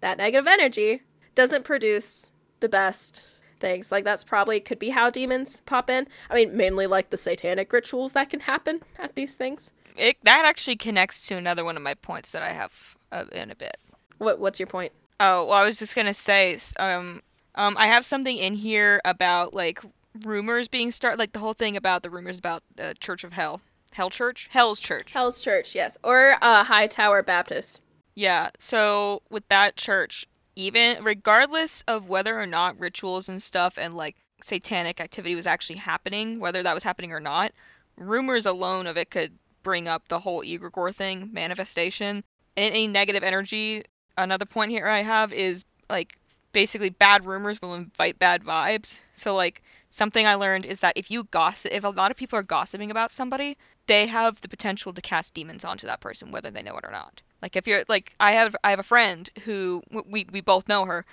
that negative energy doesn't produce the best things. Like that's probably could be how demons pop in. I mean, mainly like the satanic rituals that can happen at these things. it, that actually connects to another one of my points that I have uh, in a bit. What What's your point? Oh, well, I was just gonna say, um, um, I have something in here about like rumors being started, like the whole thing about the rumors about the Church of Hell, Hell Church, Hell's Church. Hell's Church, yes, or uh, Hightower Baptist. Yeah. So with that church, even regardless of whether or not rituals and stuff and like satanic activity was actually happening, whether that was happening or not, rumors alone of it could bring up the whole egregore thing, manifestation, and any negative energy. Another point here I have is like basically bad rumors will invite bad vibes. So like something I learned is that if you gossip, if a lot of people are gossiping about somebody, they have the potential to cast demons onto that person, whether they know it or not. Like if you're like I have I have a friend who we we both know her.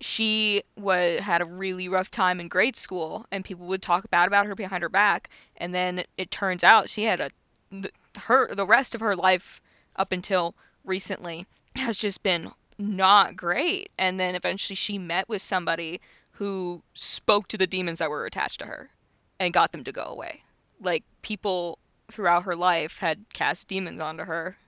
She was had a really rough time in grade school, and people would talk bad about her behind her back. And then it turns out she had a her the rest of her life up until recently has just been not great. And then eventually she met with somebody who spoke to the demons that were attached to her and got them to go away. Like people throughout her life had cast demons onto her.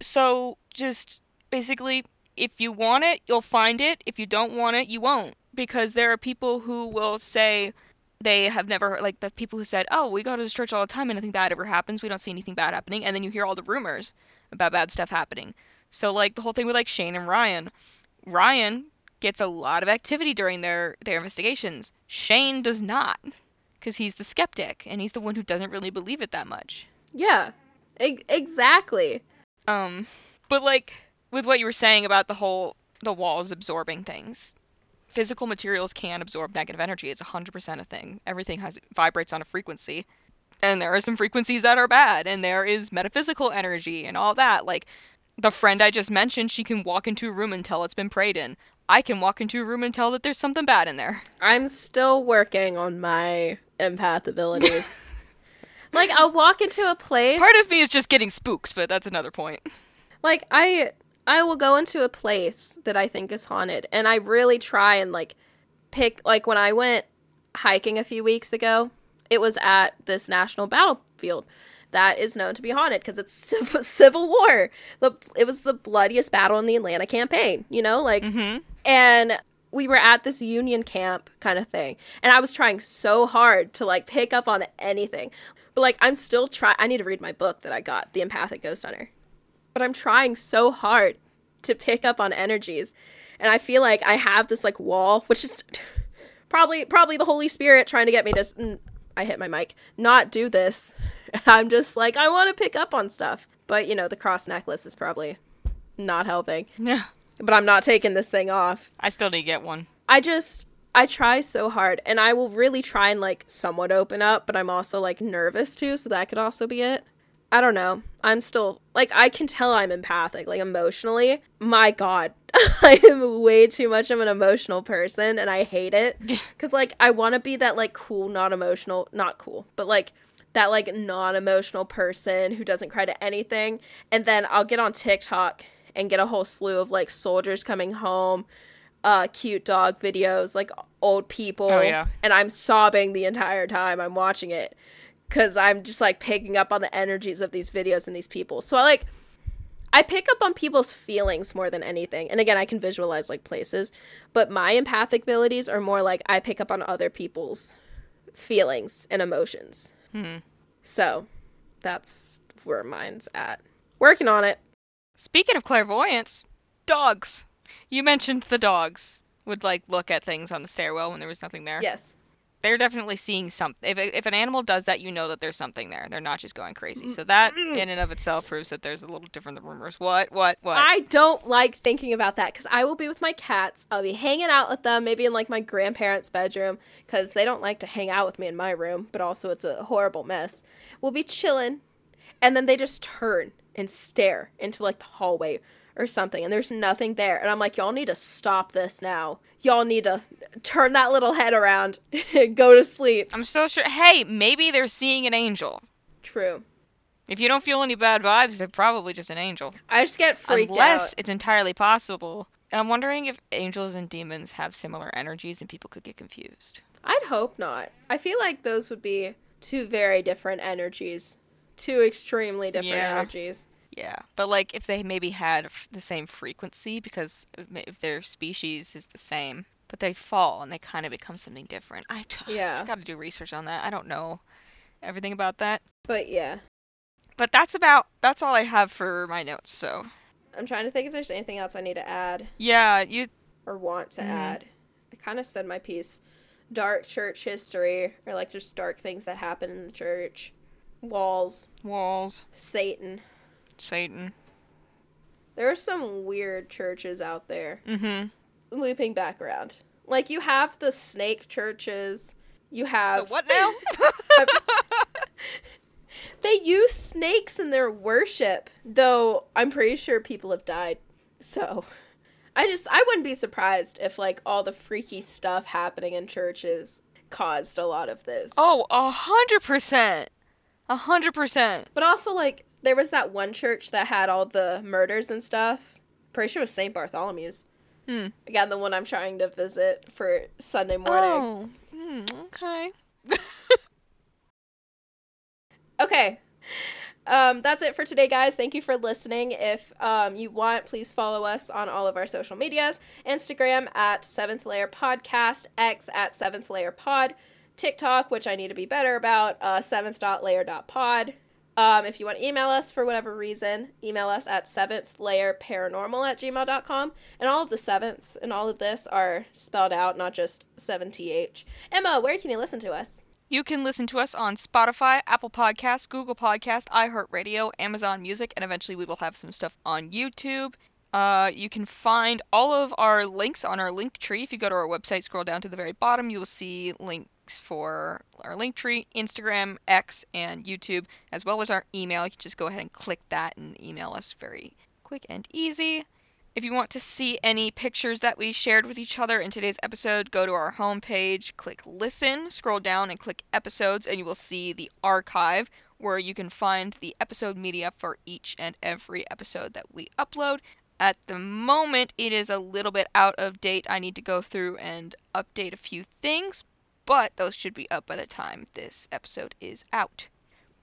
So just basically, if you want it, you'll find it. If you don't want it, you won't. Because there are people who will say they have never heard, like the people who said, "Oh, we go to this church all the time, and nothing bad ever happens. We don't see anything bad happening." And then you hear all the rumors about bad stuff happening. So like the whole thing with like Shane and Ryan, Ryan gets a lot of activity during their their investigations. Shane does not, because he's the skeptic and he's the one who doesn't really believe it that much. Yeah, e- exactly. Um, but like with what you were saying about the whole the walls absorbing things, physical materials can absorb negative energy. It's hundred percent a thing. Everything has vibrates on a frequency, and there are some frequencies that are bad, and there is metaphysical energy and all that. Like the friend I just mentioned, she can walk into a room and tell it's been prayed in. I can walk into a room and tell that there's something bad in there. I'm still working on my empath abilities. *laughs* like I'll walk into a place. Part of me is just getting spooked, but that's another point. like I I will go into a place that I think is haunted and I really try and like pick like when I went hiking a few weeks ago, it was at this national battlefield that is known to be haunted because it's *laughs* civil, civil war. The it was the bloodiest battle in the Atlanta campaign, you know, like Mm-hmm. and we were at this union camp kind of thing and i was trying so hard to like pick up on anything but like i'm still trying i need to read my book that i got the empathic ghost hunter but i'm trying so hard to pick up on energies and i feel like i have this like wall which is probably probably the holy spirit trying to get me to mm, i hit my mic not do this *laughs* i'm just like i want to pick up on stuff but you know the cross necklace is probably not helping Yeah. but i'm not taking this thing off I still need to get one. I just I try so hard and I will really try and like somewhat open up, but I'm also like nervous too, so that could also be it. I don't know. I'm still like I can tell I'm empathic, like emotionally. My god. *laughs* I am way too much of an emotional person and I hate it *laughs* cuz like I want to be that like cool not emotional, not cool, but like that like non-emotional person who doesn't cry to anything. And then I'll get on TikTok and get a whole slew of like soldiers coming home uh cute dog videos like old people. Oh, yeah. and i'm sobbing the entire time i'm watching it because i'm just like picking up on the energies of these videos and these people. So i like i pick up on people's feelings more than anything. And again i can visualize like places. But my empathic abilities are more like i pick up on other people's feelings and emotions Hmm. so that's where mine's at working on it Speaking of clairvoyance, dogs. You mentioned the dogs would like look at things on the stairwell when there was nothing there. yes they're definitely seeing something. If if an animal does that, you know that there's something there. They're not just going crazy. Mm, so that mm. in and of itself proves that there's a little different than rumors. What? What? What? I don't like thinking about that because I will be with my cats. I'll be hanging out with them, maybe in like my grandparents' bedroom because they don't like to hang out with me in my room, but also it's a horrible mess. We'll be chilling, and then they just turn and stare into like the hallway or something, and there's nothing there. And I'm like, y'all need to stop this now. Y'all need to turn that little head around, *laughs* go to sleep. I'm so sure. Hey, maybe they're seeing an angel. True. If you don't feel any bad vibes, they're probably just an angel. I just get freaked Unless out. it's entirely possible. I'm wondering if angels and demons have similar energies and people could get confused. I'd hope not. I feel like those would be two very different energies, two extremely different Yeah. energies. Yeah, but like if they maybe had f- the same frequency because if their species is the same, but they fall and they kind of become something different. I t- *sighs* Yeah. I got to do research on that. I don't know everything about that. But yeah, But that's about that's all I have for my notes. So, I'm trying to think if there's anything else I need to add yeah, you or want to Mhm. add. I kind of said my piece. Dark church history, or like just dark things that happen in the church. Walls, walls, Satan. Satan. There are some weird churches out there. Mhm. Looping back around. Like you have the snake churches. You have The what now? *laughs* *laughs* They use snakes in their worship, though I'm pretty sure people have died. So, I just I wouldn't be surprised if like all the freaky stuff happening in churches caused a lot of this. oh, a hundred percent. A hundred percent. But also like there was that one church that had all the murders and stuff. Pretty sure it was St. Bartholomew's. Hmm. Again, the one I'm trying to visit for Sunday morning. Oh. Hmm, okay. *laughs* Okay. Um, that's it for today, guys. Thank you for listening. If um, you want, please follow us on all of our social medias Instagram at Seventh Layer Podcast, X at Seventh Layer Pod, TikTok, which I need to be better about, uh, seventh.layer.pod. Um, if you want to email us for whatever reason, email us at seventh layer paranormal at gmail.com. And all of the sevenths and all of this are spelled out, not just 7th. Emma, where can you listen to us? You can listen to us on Spotify, Apple Podcasts, Google Podcasts, iHeartRadio, Amazon Music, and eventually we will have some stuff on YouTube. Uh, you can find all of our links on our link tree. If you go to our website, scroll down to the very bottom, you will see links for our link tree, Instagram, X, and YouTube, as well as our email. You can just go ahead and click that and email us very quick and easy. If you want to see any pictures that we shared with each other in today's episode, go to our homepage, click listen, scroll down and click episodes, and you will see the archive where you can find the episode media for each and every episode that we upload. At the moment, it is a little bit out of date. I need to go through and update a few things, but those should be up by the time this episode is out.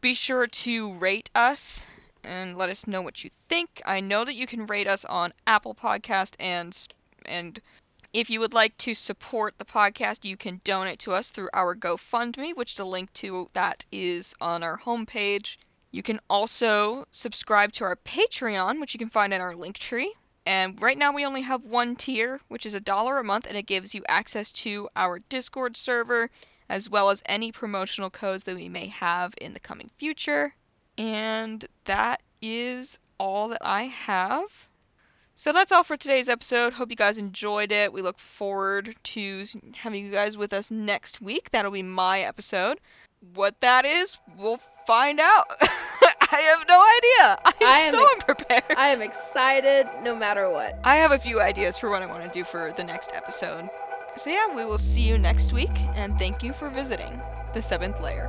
Be sure to rate us and let us know what you think. I know that you can rate us on Apple Podcast and and if you would like to support the podcast, you can donate to us through our GoFundMe, which the link to that is on our homepage. You can also subscribe to our Patreon, which you can find in our link tree. And right now we only have one tier, which is a dollar a month, and it gives you access to our Discord server, as well as any promotional codes that we may have in the coming future. And that is all that I have. So that's all for today's episode. Hope you guys enjoyed it. We look forward to having you guys with us next week. That'll be my episode. What that is, we'll find out. *laughs* I have no idea. I'm I am so ex- unprepared. I am excited no matter what. I have a few ideas for what I want to do for the next episode. So, yeah, we will see you next week, and thank you for visiting the seventh layer.